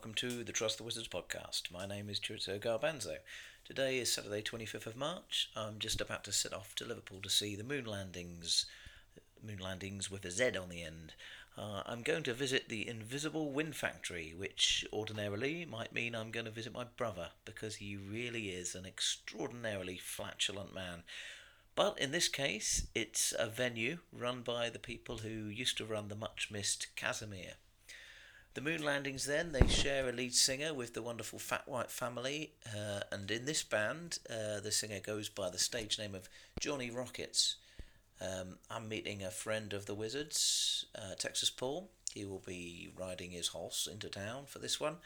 welcome to the Trust the Wizards podcast. My name is Chorizo Garbanzo. Today is Saturday, 25th of March. I'm just about to set off to Liverpool to see the Moonlandinz, moon landings with a Z on the end. Uh, I'm going to visit the Invisible Wind Factory, which ordinarily might mean I'm going to visit my brother because he really is an extraordinarily flatulent man. But in this case, it's a venue run by the people who used to run the much missed Kazimier. The Moonlandinz, then, they share a lead singer with the wonderful Fat White Family, uh, and in this band, uh, the singer goes by the stage name of Johnny Rockets. Um, I'm meeting a friend of the Wizards, uh, Texas Paul. He will be riding his horse into town for this one.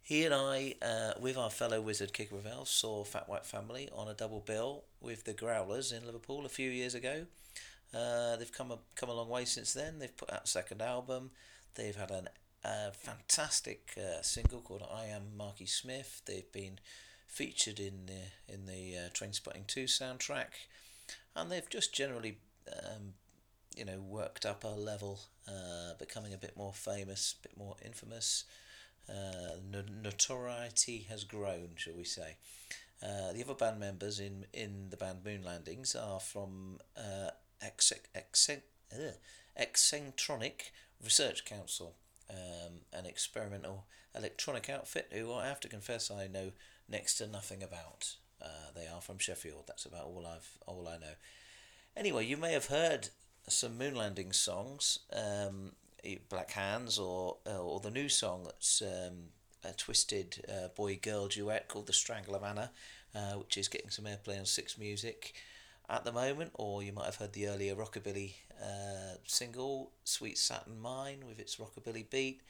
He and I, uh, with our fellow wizard Kick Ravel, saw Fat White Family on a double bill with the Growlers in Liverpool a few years ago. Uh, they've come a, come a long way since then. They've put out a second album. They've had an a fantastic uh, single called "I Am Marky Smith." They've been featured in the in the uh, Trainspotting Two soundtrack, and they've just generally, um, you know, worked up a level, uh, becoming a bit more famous, a bit more infamous. Uh, notoriety has grown, shall we say? Uh, the other band members in in the band Moonlandinz are from uh, Eccentronic Research Council um, an experimental electronic outfit who I have to confess I know next to nothing about. Uh, they are from Sheffield. That's about all I've all I know. Anyway, you may have heard some moon landing songs, um, Black Hands, or uh, or the new song that's um, a twisted uh, boy girl duet called The Strangler of Anna, uh, which is getting some airplay on Six Music at the moment, or you might have heard the earlier rockabilly uh, single, Sweet Saturn Mine, with its rockabilly beat.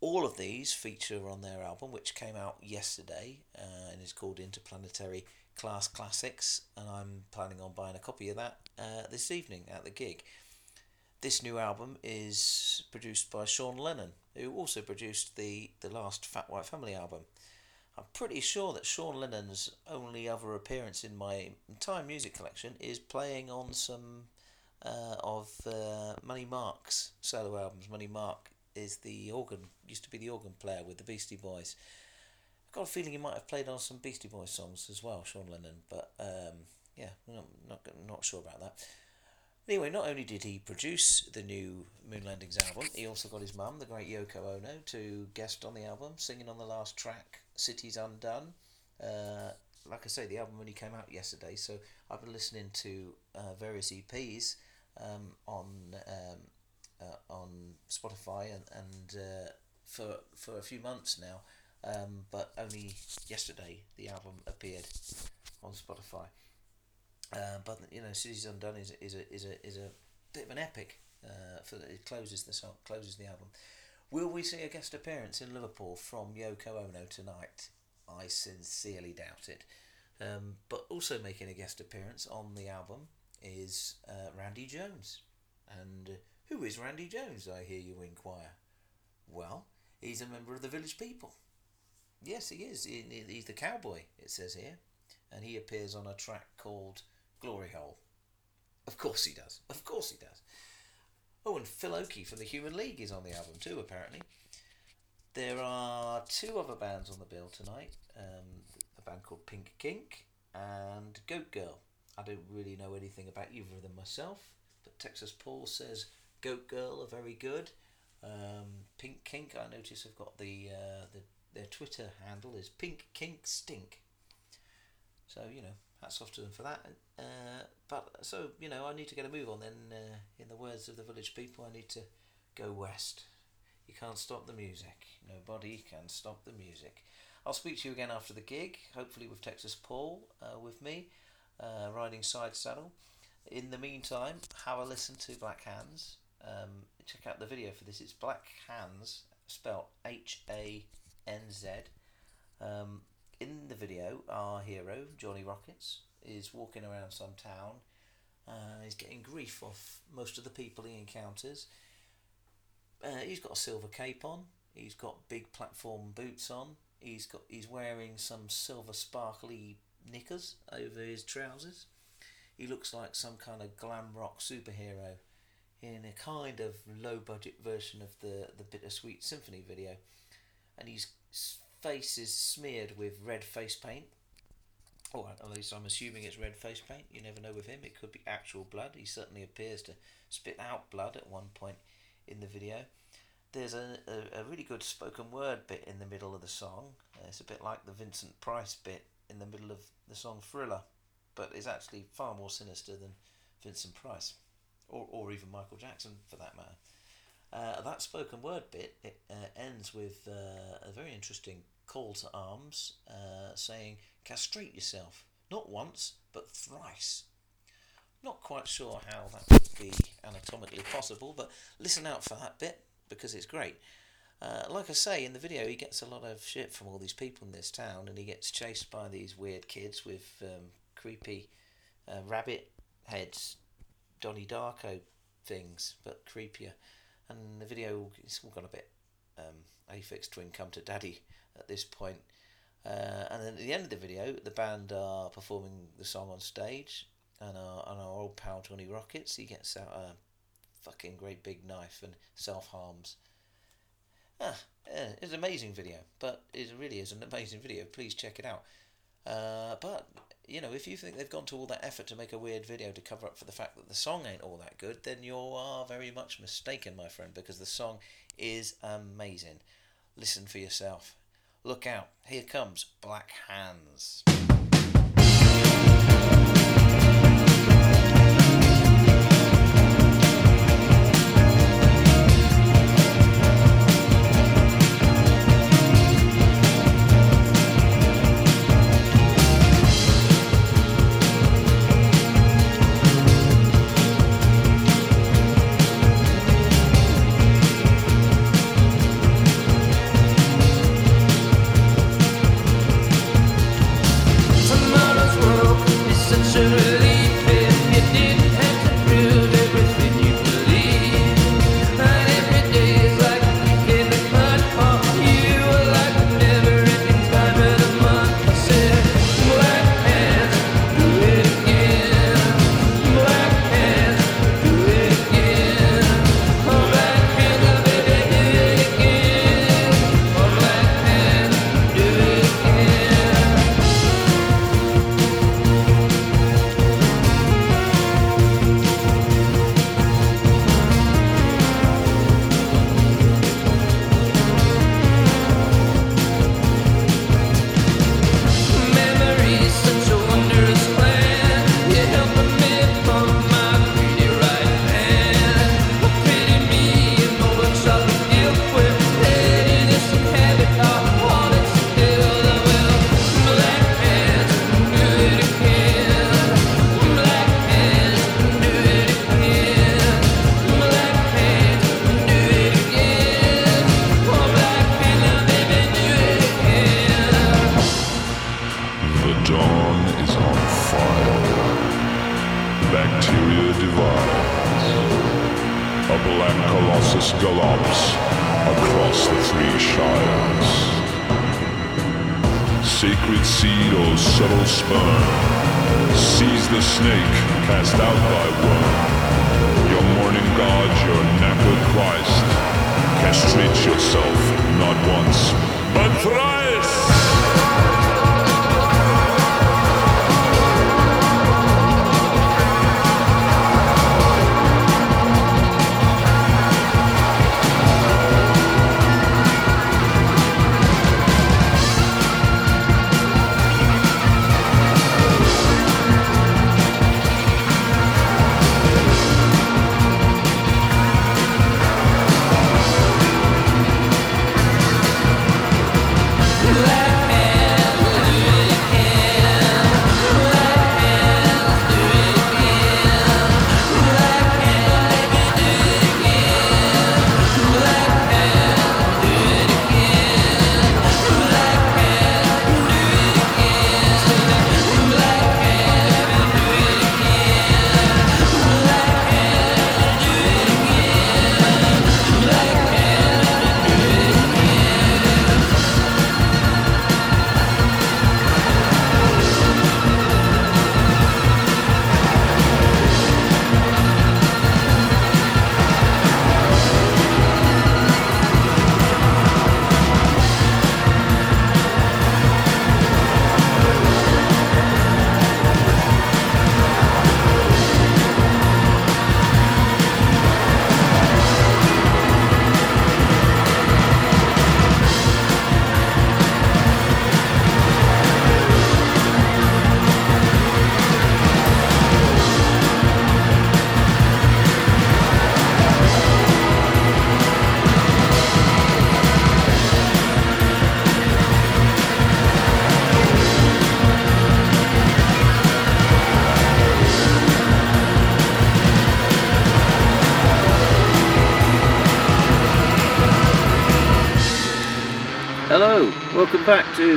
All of these feature on their album, which came out yesterday uh, and is called Interplanetary Class Classics, and I'm planning on buying a copy of that uh, this evening at the gig. This new album is produced by Sean Lennon, who also produced the, the last Fat White Family album. I'm pretty sure that Sean Lennon's only other appearance in my entire music collection is playing on some uh, of uh, Money Mark's solo albums. Money Mark is the organ, used to be the organ player with the Beastie Boys. I've got a feeling he might have played on some Beastie Boys songs as well, Sean Lennon, but um, yeah, not, not, not sure about that. Anyway, not only did he produce the new Moonlandinz album, he also got his mum, the great Yoko Ono, to guest on the album, singing on the last track, Cities Undone. Uh, like I say, the album only came out yesterday, so I've been listening to uh, various EPs um, on um, uh, on Spotify and, and uh, for for a few months now, um, but only yesterday the album appeared on Spotify. Uh, but you know, Cities Undone is is a is a is a bit of an epic. Uh, for the, it closes the song, closes the album. Will we see a guest appearance in Liverpool from Yoko Ono tonight? I sincerely doubt it. Um, but also making a guest appearance on the album is uh, Randy Jones. And who is Randy Jones, I hear you inquire? Well, he's a member of the Village People. Yes, he is. He, he's the cowboy, it says here. And he appears on a track called Glory Hole. Of course he does. Of course he does. Oh, and Phil Oakey from the Human League is on the album too, apparently. There are two other bands on the bill tonight um, a band called Pink Kink and Goat Girl. I don't really know anything about either of them myself, but Texas Paul says Goat Girl are very good. Um, Pink Kink, I notice, have got the, uh, the their Twitter handle is Pink Kink Stink. So you know, hats off to them for that. Uh, but so you know, I need to get a move on. Then, uh, in the words of the village people, I need to go west. You can't stop the music. Nobody can stop the music. I'll speak to you again after the gig, hopefully with Texas Paul uh, with me, uh, riding side saddle. In the meantime, have a listen to Black Hands. Um, check out the video for this. It's Black Hands, spelled H A N Z. Um, in the video, our hero, Johnny Rockets, is walking around some town. Uh, he's getting grief off most of the people he encounters. Uh, he's got a silver cape on. He's got big platform boots on. He's got he's wearing some silver sparkly knickers over his trousers. He looks like some kind of glam rock superhero in a kind of low budget version of the the Bittersweet Symphony video. and his face is smeared with red face paint. Or at least I'm assuming it's red face paint. You never know with him. It could be actual blood. He certainly appears to spit out blood at one point in the video. There's a, a, a really good spoken word bit in the middle of the song. Uh, it's a bit like the Vincent Price bit in the middle of the song Thriller, but it's actually far more sinister than Vincent Price, or, or even Michael Jackson for that matter. Uh, that spoken word bit it uh, ends with uh, a very interesting call to arms uh, saying, castrate yourself, not once, but thrice. Not quite sure how that would be anatomically possible, but listen out for that bit because it's great. Uh, like I say, in the video, he gets a lot of shit from all these people in this town, and he gets chased by these weird kids with um, creepy uh, rabbit heads, Donnie Darko things, but creepier. And the video, it's all gone a bit um, Aphex Twin come to daddy at this point. Uh, and then at the end of the video, the band are performing the song on stage, and our, and our old pal Johnny Rockets, he gets out a fucking great big knife and self harms. Ah, yeah, it's an amazing video, but it really is an amazing video. Please check it out. Uh, but you know, if you think they've gone to all that effort to make a weird video to cover up for the fact that the song ain't all that good, then you are very much mistaken, my friend, because the song is amazing. Listen for yourself. Look out, here comes Black Hands.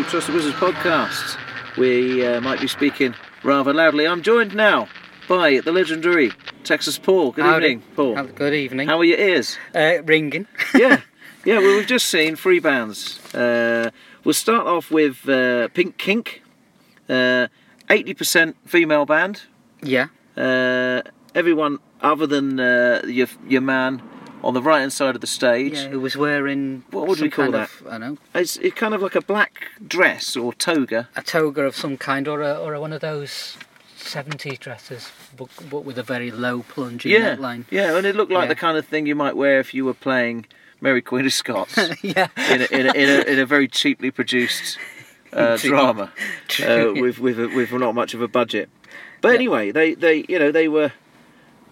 To Trust the Wizards podcast. We uh, might be speaking rather loudly. I'm joined now by the legendary Texas Paul. Good Howdy. evening, Paul. Good evening. How are your ears? Uh, ringing. yeah, yeah. Well, we've just seen three bands. Uh, we'll start off with uh, Pink Kink, uh, eighty percent female band. yeah. Uh, everyone other than uh, your your man on the right hand side of the stage. Yeah, who was wearing. What would we call that? Of, I don't know. It's, it's kind of like a black dress or toga. A toga of some kind, or a, or a, one of those 70s dresses, but, but with a very low plunging Yeah, neckline. yeah, and it looked like Yeah. the kind of thing you might wear if you were playing Mary Queen of Scots yeah. in, a, in, a, in, a, in a very cheaply produced uh, drama uh, with with with not much of a budget. But anyway, they, they you know they were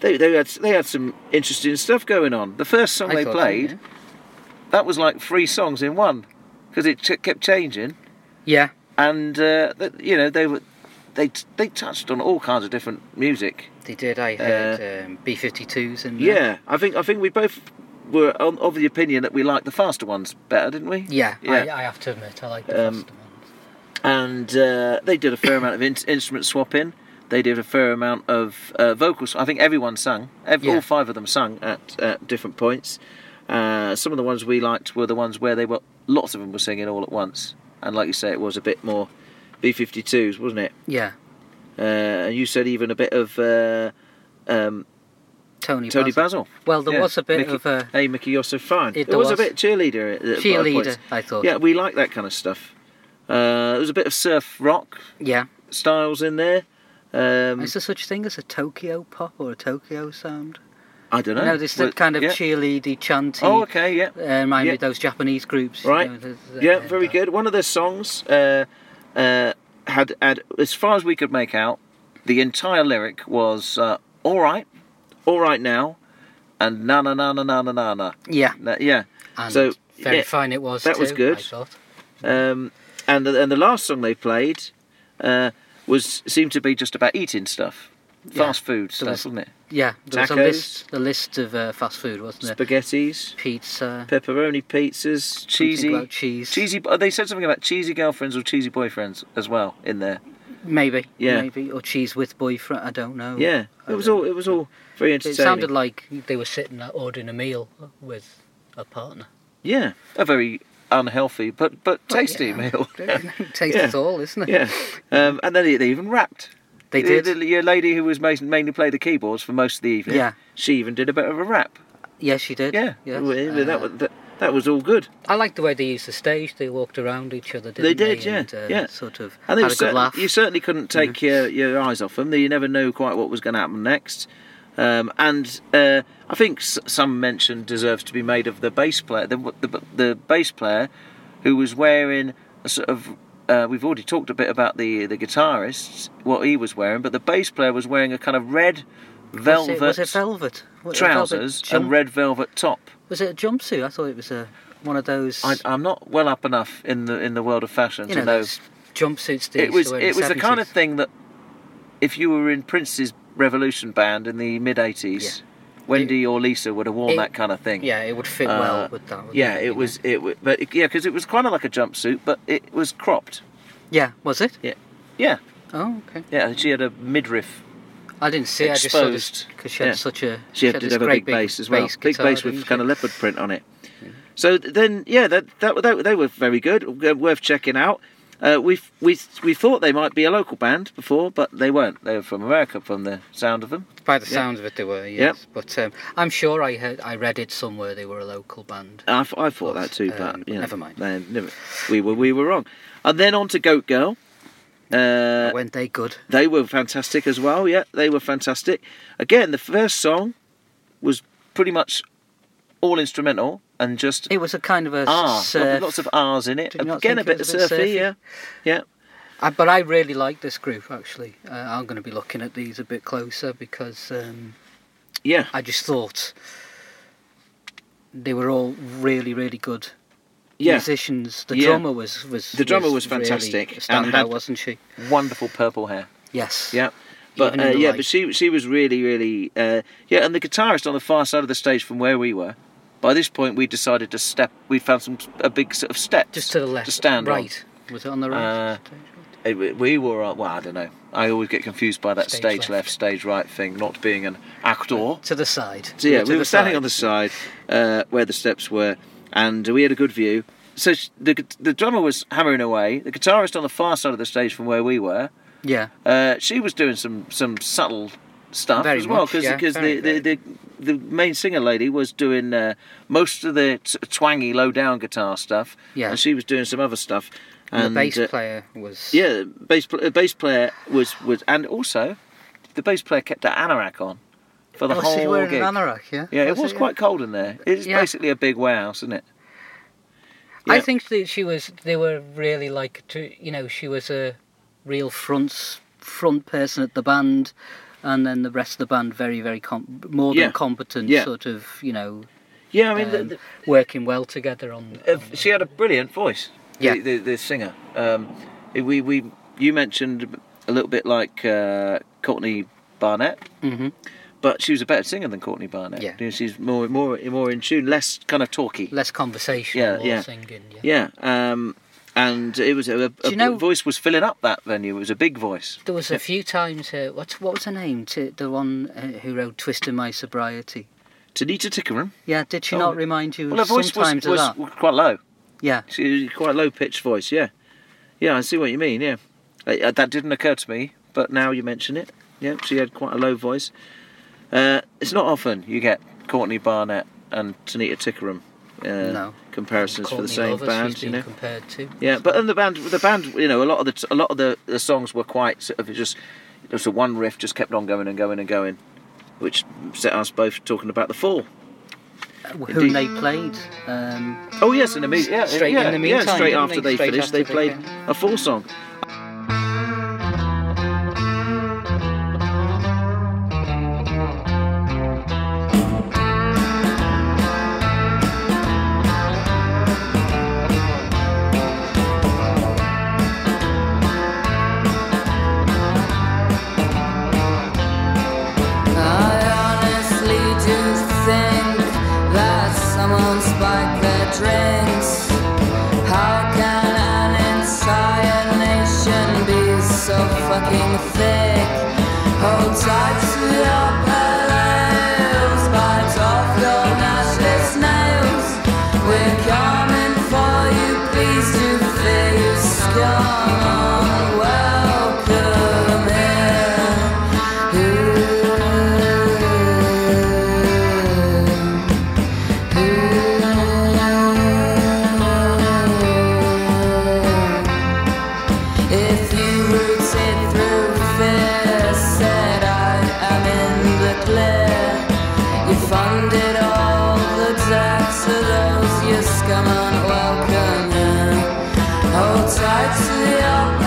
they, they had they had some interesting stuff going on. The first song I they so, played yeah. that was like three songs in one because it ch- kept changing Yeah. and uh, th- you know they were they they touched on all kinds of different music. They did. I heard um, B-52s and. uh, Yeah, I think I think we both were on, of the opinion that we liked the faster ones better, didn't we? Yeah, Yeah. I, I have to admit, I like the Um, first ones. And uh, they did a fair amount of in- instrument swapping. They did a fair amount of uh, vocals. I think everyone sung. Ev- Yeah. All five of them sung at, at different points. Uh, some of the ones we liked were the ones where they were lots of them were singing all at once. And like you say, it was a bit more B52s, wasn't it? Yeah. Uh, and you said even a bit of uh, um, Toni, Toni Basil. Basil. Well, there Yeah, was a bit Mickey- of a Hey, Mickey, you're so fine. It there was, a bit cheerleader. Cheerleader. I thought. Yeah, we like that kind of stuff. Uh, there was a bit of surf rock Yeah. styles in there. Um, Is there such a thing as a Tokyo pop or a Tokyo sound? I don't know. No, there's Well, that kind of yeah. cheerleady, chanty. Oh, okay, yeah, Uh, remind Yeah. me of those Japanese groups. you Right. know, there's, uh, yeah, very uh, good. One of their songs uh, uh, had had, as far as we could make out, the entire lyric was uh, "all right, all right now," and "na na na na na na na na." Yeah, Na- Yeah, and So, very yeah, fine it was. that was good. I thought. um, and the, and the last song they played uh, was seemed to be just about eating stuff, Yeah, fast food stuff, was- wasn't it? Yeah, there was a list, a list of uh, fast food, wasn't it? Spaghettis, Pizza, pepperoni pizzas, cheesy, about cheese, cheesy. oh, They said something about cheesy girlfriends or cheesy boyfriends as well in there. maybe, Yeah. maybe, or cheese with boyfriend. I don't know. Yeah, it was all it was all very It sounded like they were sitting ordering a meal with a partner. yeah, a very unhealthy but but Well, tasty yeah. meal. Tastes Yeah. all, isn't it? yeah, um, and then they, they even rapped. They did. The, your lady who was mainly played the keyboards for most of the evening. Yeah. she even did a bit of a rap. Yes, she did. Yeah, Yes. well, that, Uh, was, that that was all good. I liked the way they used the stage. They walked around each other, didn't They they? did, yeah, and, uh, yeah. Sort of And had a good laugh. Mm-hmm. you certainly couldn't take your, your eyes off them. You never knew quite what was going to happen next. Um, and uh, I think some mention deserves to be made of the bass player, the, the, the bass player who was wearing a sort of. Uh, we've already talked a bit about the the guitarist, what he was wearing, but the bass player was wearing a kind of red velvet, Was it, was it velvet? Was it velvet trousers and red velvet top. Was it a jumpsuit? I thought it was a one of those. I, I'm not well up enough in the in the world of fashion you to know, know jumpsuits. It was to wear in it was the kind of thing that if you were in Prince's Revolution band in the mid '80s, Wendy or Lisa would have worn it- that kind of thing. Yeah, it would fit Uh, well with that. Yeah, it know? was it, wa- but it, yeah, because it was kind of like a jumpsuit, but it was cropped. Yeah, was it? Yeah, yeah. Oh, okay. yeah, she had a midriff. I didn't see. it, I just Exposed. because she had Yeah. such a. She had had to have a great big bass as well, big guitar, bass with kind of leopard print on it. So then, yeah, that that, that they were very good, worth checking out. Uh, we we we thought they might be a local band before, but they weren't. They were from America, from the sound of them. By the Yeah. sounds of it, they were. Yes, but um, I'm sure I heard, I read it somewhere. They were a local band. I, I thought that too, but Um, you know, never mind. no, never, we were we were wrong. And then on to Goat Girl. Uh, Weren't they good? they were fantastic as well. Yeah, they were fantastic. Again, the first song was pretty much all instrumental and just It was a kind of a R, surf. lots of R's in it. Did you not Again, a bit was surfy. surfy? Yeah, yeah. I, but I really like this group actually. Uh, I'm going to be looking at these a bit closer because um, Yeah, I just thought they were all really, really good yeah. musicians. The Yeah. drummer was was The drummer was really fantastic a and had- wasn't she? Wonderful purple hair. Yes. Yeah. But uh, yeah, light. but she she was really really uh, yeah, and the guitarist on the far side of the stage from where we were, by this point we decided to step. We found some a big sort of step Just to the left. to stand on. right. Was it on the right? Uh, It- we- we were uh, well, I don't know. I always get confused by that Stage stage, left. left. stage right thing, not being an actor. to the side. So yeah, we were standing side. on the side uh, where the steps were, and we had a good view. So the the drummer was hammering away. The guitarist on the far side of the stage from where we were, Yeah. uh, she was doing some some subtle stuff Very as well yeah, because very, the, the, the the main singer lady was doing uh, most of the t- twangy low down guitar stuff, Yeah. and she was doing some other stuff. And, the bass uh, player was. yeah, bass pl- uh, bass player was was, and also the bass player kept an anorak on for the Oh, whole she's wearing gig. an anorak, yeah. Yeah, it Was was quite cold in there. It's Yeah. basically a big warehouse, isn't it? I think that she was. They were really like to. You know, she was a real front front person at the band, and then the rest of the band very very com- more than Yeah. competent. Yeah. Sort of. You know, Yeah, I mean, um, the- working well together on. Uh, on- she had a brilliant voice. Yeah. The, the, the singer. Um, we we you mentioned a little bit like uh, Courtney Barnett, Mhm. but she was a better singer than Courtney Barnett. Yeah. You know, she's more more more in tune, less kind of talky. less conversation, Yeah, more yeah. singing. Yeah. Yeah. Um, and it was a, a, you know- voice was filling up that venue. It was a big voice. There was a few times. Uh, what what was her name? To the one uh, who wrote "Twist in My Sobriety." Tanita Tikaram. Yeah, did she Oh, not remind you Well, her voice was, was quite low. Yeah, She quite low pitched voice. Yeah. Yeah, I see what you mean. Yeah. Uh, that didn't occur to me, but now you mention it. Yeah, she had quite a low voice. Uh, it's not often you get Courtney Barnett and Tanita Tikaram uh, No. comparisons for the same band. You know. compared to. Yeah, but in the band, the band, you know, a lot of the a lot of the, the songs were quite sort of just just a one riff just kept on going and going and going, which set us both talking about the fall. whom they played. Um, Oh yes, in the me- yeah, Straight in yeah, the yeah, straight after they? they Straight finished, after they they played came. a full song. 再次拥抱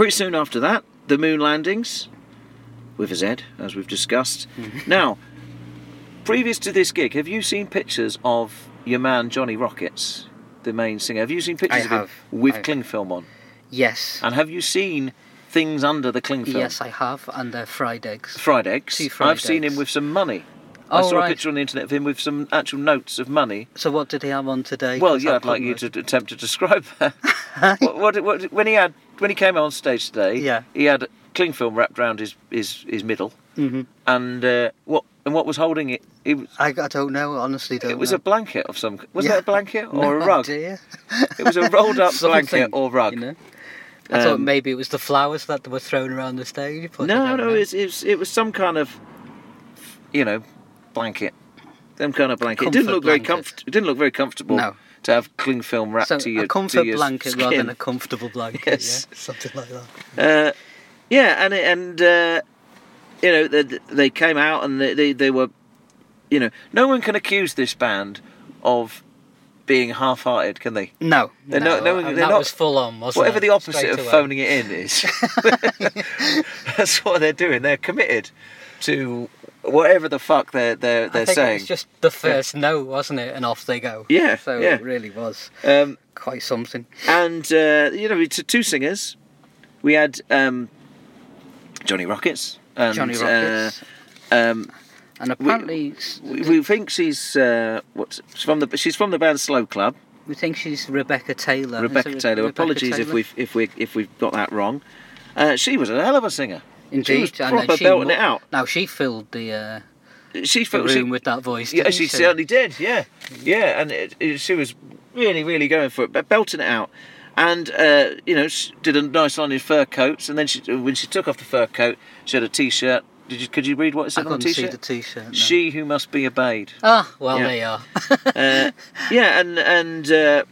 pretty soon after that, the Moonlandinz with a Z, as we've discussed. Now, previous to this gig, have you seen pictures of your man Johnny Rockets, the main singer? Have you seen pictures I of him with I- cling film on? yes, And have you seen things under the cling film? yes, I have, and they're fried eggs. Fried eggs. Two fried I've seen him eggs. with some money. Oh, I Oh, saw a right. picture on the internet of him with some actual notes of money. So what did he have on today? Well, 'Cause yeah, I I'd like you to attempt to describe that. what, what, what, when he had when he came on stage today, Yeah. he had cling film wrapped around his his, his middle, Mhm. and uh, what and what was holding it? It was, I, I don't know, honestly, don't it was know. a blanket of some. Was Yeah. that a blanket or No a rug? idea. It was a rolled up blanket or rug. You know? I thought Um, maybe it was the flowers that were thrown around the stage. but No, no, it was, it was some kind of, you know, blanket. Some kind of blanket. it didn't Comfort look very blanket. comf- It didn't look very comfortable. No. To have cling film wrapped So to your a comfort to your blanket skin. rather than a comfortable blanket, Yes. yeah, something like that. Uh, yeah, and and uh, you know they, they came out and they, they they were, you know, no one can accuse this band of being half-hearted, can they? No, They're no, not- no, they're that not- was full on, wasn't Whatever it? the opposite Straight of away. phoning it in is, that's what they're doing. They're committed to whatever the fuck they're they're they're I think saying. it was just the first no, wasn't it? And off they go. Yeah, So yeah. it really was Um, quite something. and uh, you know, it's two singers. We had um, Johnny Rockets. And, Johnny uh, Rockets. um, and apparently, we, we think she's uh, what's she's from the she's from the band Slow Club. we think she's Rebecca Taylor. Rebecca Taylor. Rebecca Apologies if we've if we if we've got that wrong. Uh, she was a hell of a singer. Indeed, she was and proper she belting mo- it out. Now she filled the, uh, She filled the room she, with that voice. yeah, didn't she certainly did. Yeah, yeah, and it, it, she was really, really going for it, but belting it out. And uh, you know, she did a nice line in fur coats, and then she, when she took off the fur coat, she had a t-shirt. Did you? Could you read what it I said on the couldn't see t-shirt? the t-shirt. no. She who must be obeyed. Ah, well, Yeah. there you are. uh, yeah, and and uh,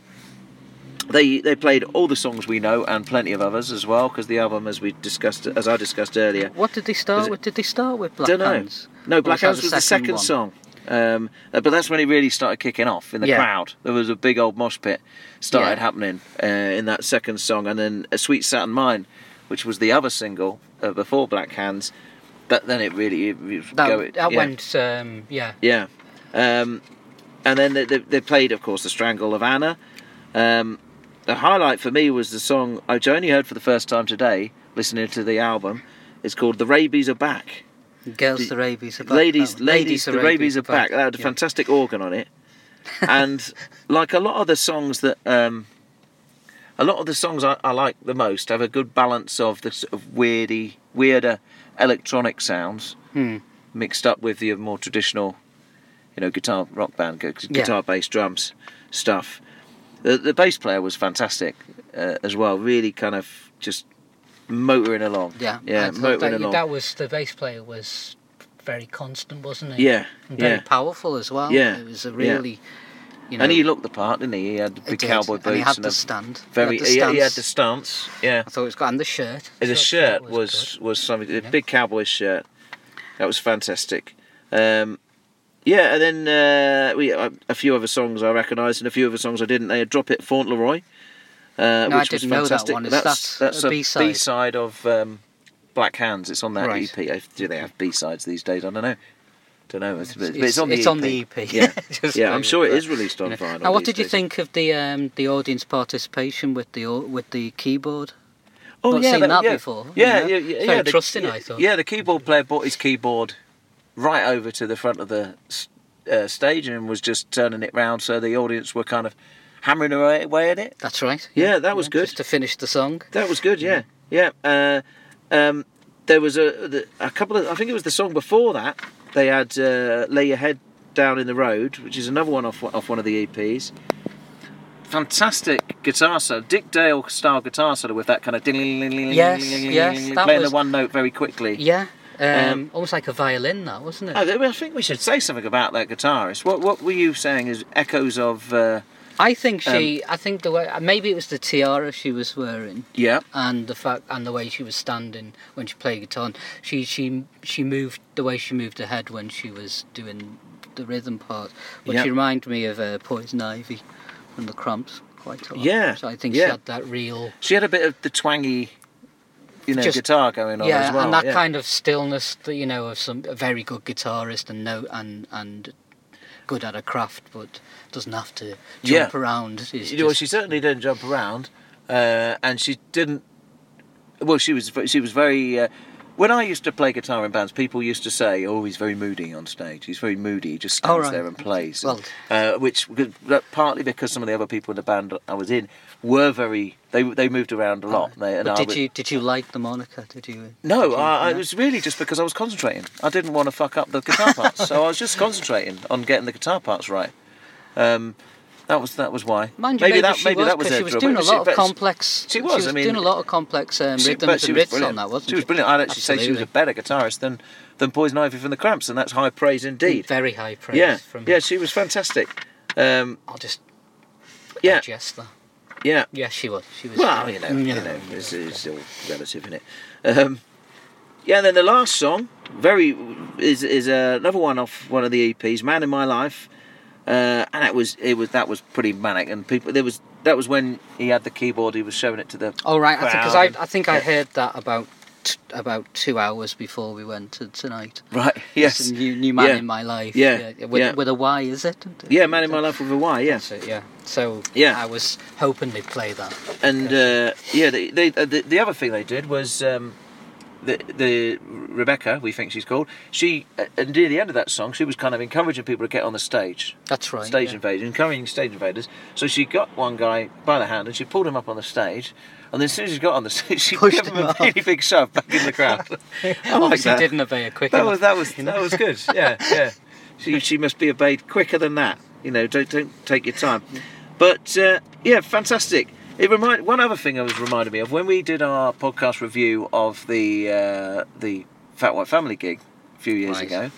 they they played all the songs we know and plenty of others as well because the album, as we discussed, as I discussed earlier, What did they start with? Did they start with Black. Hands? No, Black was that the was the second one? song. Um, uh, but that's when it really started kicking off in the Yeah. crowd. There was a big old mosh pit started Yeah. happening uh, in that second song, and then "A Sweet Saturn Mine," which was the other single uh, before Black Hands. But then it really it, it That, go, that yeah. went, um, yeah. Yeah. Um, and then they, they, they played, of course, The Strangle of Anna. Um, the highlight for me was the song I only heard for the first time today, listening to the album. It's called The Rabies Are Back. Girls, The- the rabies are back. ladies, Oh, ladies, the rabies are back. That had a Yeah. fantastic organ on it. and like a lot of the songs that. Um, a lot of the songs I, I like the most have a good balance of the sort of weirdy, weirder electronic sounds Hmm. mixed up with the more traditional, you know, guitar rock band, gu- guitar, bass, drums stuff. The, the bass player was fantastic uh, as well. Really, kind of just motoring along. Yeah, yeah, motoring that, along. that was the bass player was very constant, wasn't he? yeah, and very yeah. power as well. Yeah, it was a yeah. really, you know, and he looked the part, didn't he? He had the big cowboy boots and he had a the stand. very. he had the He had, he had stance. the stance. Yeah, I thought it was good, and the shirt. the shirt that was was, something. The Yeah. big cowboy shirt. That was fantastic. Um, yeah, and then uh, we uh, a few other songs I recognised and a few other songs I didn't. They had "Drop It" Fauntleroy, uh, No, which was that fantastic. one. Is that's that that's a B-side? B-side of um, Black Hands. It's on that Right. EP. Do they have B sides these days? I don't know. Don't know. It's, It's, it's on the it's EP. on the EP. Yeah, yeah. I'm sure it that- is released on you know. vinyl. Now, what did you days. think of the um, the audience participation with the with the keyboard? Oh Not yeah, seen that yeah. before, you Yeah, know? yeah, yeah. Yeah, the- I thought. Yeah, the keyboard player bought his keyboard right over to the front of the uh, stage and was just turning it round, so the audience were kind of hammering away, at it. That's right. Yeah, that was good. Just to finish the song. That was good. Yeah, yeah. Uh, um, there was a a couple of. I think it was the song before that. They had uh, "Lay Your Head Down in the Road," which is another one off off one of the EPs. Fantastic guitar solo, Dick Dale style guitar solo with that kind of ding Yes, yes, that playing was- the one note very quickly. Yeah. Um, Um, almost like a violin, that wasn't it? Oh, I think we should say something about that guitarist. What what were you saying is echoes of? Uh, I think she. um, I think the way maybe it was the tiara she was wearing. yeah, and the fact and the way she was standing when she played guitar. And she she she moved the way she moved her head when she was doing the rhythm part, which Yeah. reminded me of uh, Poison Ivy from the Cramps quite a lot. Yeah, so I think yeah. she had that real she had a bit of the twangy, you know, Just- guitar going on yeah, as well. and that yeah. kind of stillness that you know of some a very good guitarist and no and and good at a craft, but doesn't have to jump Yeah. around. You know, she certainly didn't jump around, uh, and she didn't. Well, she was she was very. Uh, when I used to play guitar in bands, people used to say, "Oh, he's very moody on stage. He's very moody. He just stands right. there and plays." Well- uh, which partly because some of the other people in the band I was in were very. They they moved around a lot. They, did would- you did you like the moniker? Did you? No, did you- I, it was really just because I was concentrating. I didn't want to fuck up the guitar parts, so I was just concentrating on getting the guitar parts right. Um, that was that was why. Mind you, maybe, that she maybe was, that was their she was doing a She- lot of she- complex. she was, I mean- doing a lot of complex um, she- rhythms and was riffs brilliant. on that, wasn't She was brilliant. I'd actually say she was a better guitarist than than Poison Ivy from the Cramps, and that's high praise indeed. Very high praise. Yeah, from yeah, she was fantastic. Um, I'll just yeah, digest that. Yeah. Yeah, she was. She was. Well, you know, you know, it's, it's still relative, isn't it? Um, yeah, and then the last song, very is is uh, another one off one of the EPs, "Man in My Life." uh, and that was it was that was pretty manic. And people there was that was when he had the keyboard. He was showing it to the. Oh right, because crowd I, I think I heard that about t- about two hours before we went to tonight. Right. Yes. It's a new, new man Yeah. in my life. Yeah, With, yeah. with a Y, is it? Yeah, man in my life with a Y. Yes. That's it, yeah. So Yeah. I was hoping they'd play that. And uh, yeah, they, they, uh, the the other thing they did was um, the the Rebecca, we think she's called. She uh, and near the end of that song, she was kind of encouraging people to get on the stage, That's right. stage yeah. invaders, encouraging stage invaders. So she got one guy by the hand and she pulled him up on the stage. And then as soon as he got on the stage, she Pushed gave him him a really big shove back in the crowd. I like Obviously that. didn't obey it quick That enough. was that was that was good. Yeah, yeah. She she must be obeyed quicker than that. You know, don't don't take your time. But uh, yeah, fantastic. It remind one other thing I was reminded me of when we did our podcast review of the uh, the Fat White Family gig a few years Right. ago.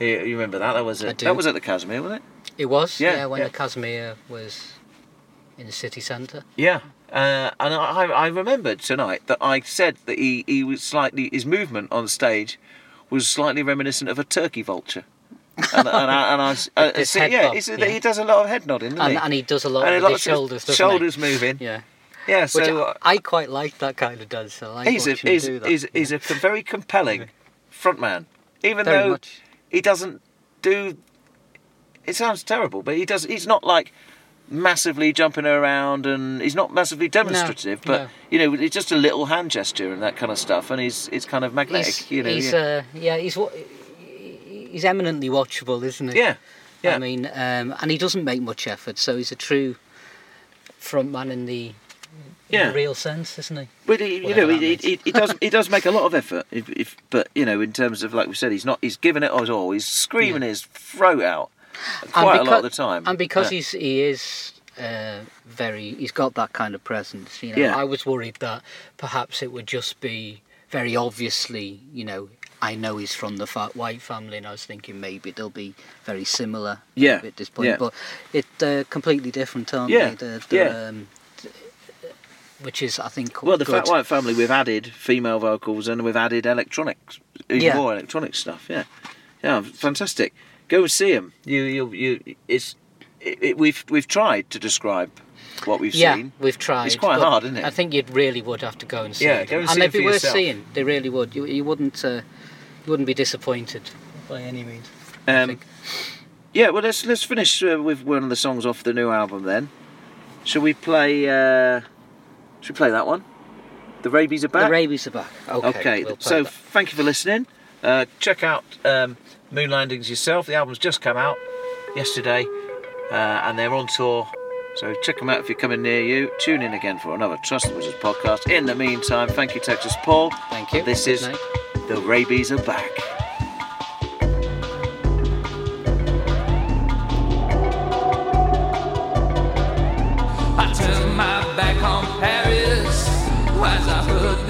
You, you remember that? That was at, that was at the Kazimier, wasn't it? It was, Yeah, yeah, when yeah. the Kazimier was in the city centre. Yeah. Uh, and I, I remembered tonight that I said that he, he was slightly his movement on stage was slightly reminiscent of a turkey vulture. And, and, I, and I, uh, yeah, yeah. he does a lot of head nodding, doesn't And, he? and he does a lot And lot his of shoulders, shoulders moving. Yeah. Yeah, so uh, I, I quite like that kind of dance. I like he's a he's, he's, he's a very compelling frontman, even Very though much. he doesn't do. It sounds terrible, but he does. He's not like massively jumping around, and he's not massively demonstrative. but no. you know, it's just a little hand gesture and that kind of stuff, and he's it's kind of magnetic. He's, you know, he's yeah. uh, yeah, he's wa- he's eminently watchable, isn't he? yeah, yeah. I mean, um, and he doesn't make much effort, so he's a true frontman in the, in Yeah. the real sense, isn't he? But he, you know, he, he, he does he does make a lot of effort. If, if but you know, in terms of like we said, he's not he's giving it his all. He's screaming his throat out quite a lot of the time. And because Yeah. he's he is uh, very, he's got that kind of presence. You know, Yeah. I was worried that perhaps it would just be very obviously, you know. I know he's from the fat white family, and I was thinking maybe they'll be very similar. Yeah, At this point, yeah. but it's uh, completely different, aren't Yeah, they? The, the, yeah. Um, which is, I think, Well, the good. Fat White Family, we've added female vocals and we've added electronics, even Yeah. more electronic stuff. Yeah, yeah, fantastic. Go and see them. You, you, you. It's, it, it, we've we've tried to describe what we've yeah, seen. we've tried. It's quite hard, isn't it? I think you really would have to go and see Yeah, them. go and and see they'd it for be worth yourself. seeing. They really would. You, you wouldn't, uh, wouldn't be disappointed by any means. Um, yeah, well, let's let's finish uh, with one of the songs off the new album then. Shall we play? Uh, should we play that one? The rabies are back. The rabies are back. Okay. Okay, we'll so that. thank you for listening. Uh, check out um, Moonlandinz yourself. The album's just come out yesterday, uh, and they're on tour. So check them out if you're coming near you. Tune in again for another Trust the Wizards podcast. In the meantime, thank you, Texas Paul. Thank you. This Good is night. The Rabies Are Back. I turned my back on Paris as I heard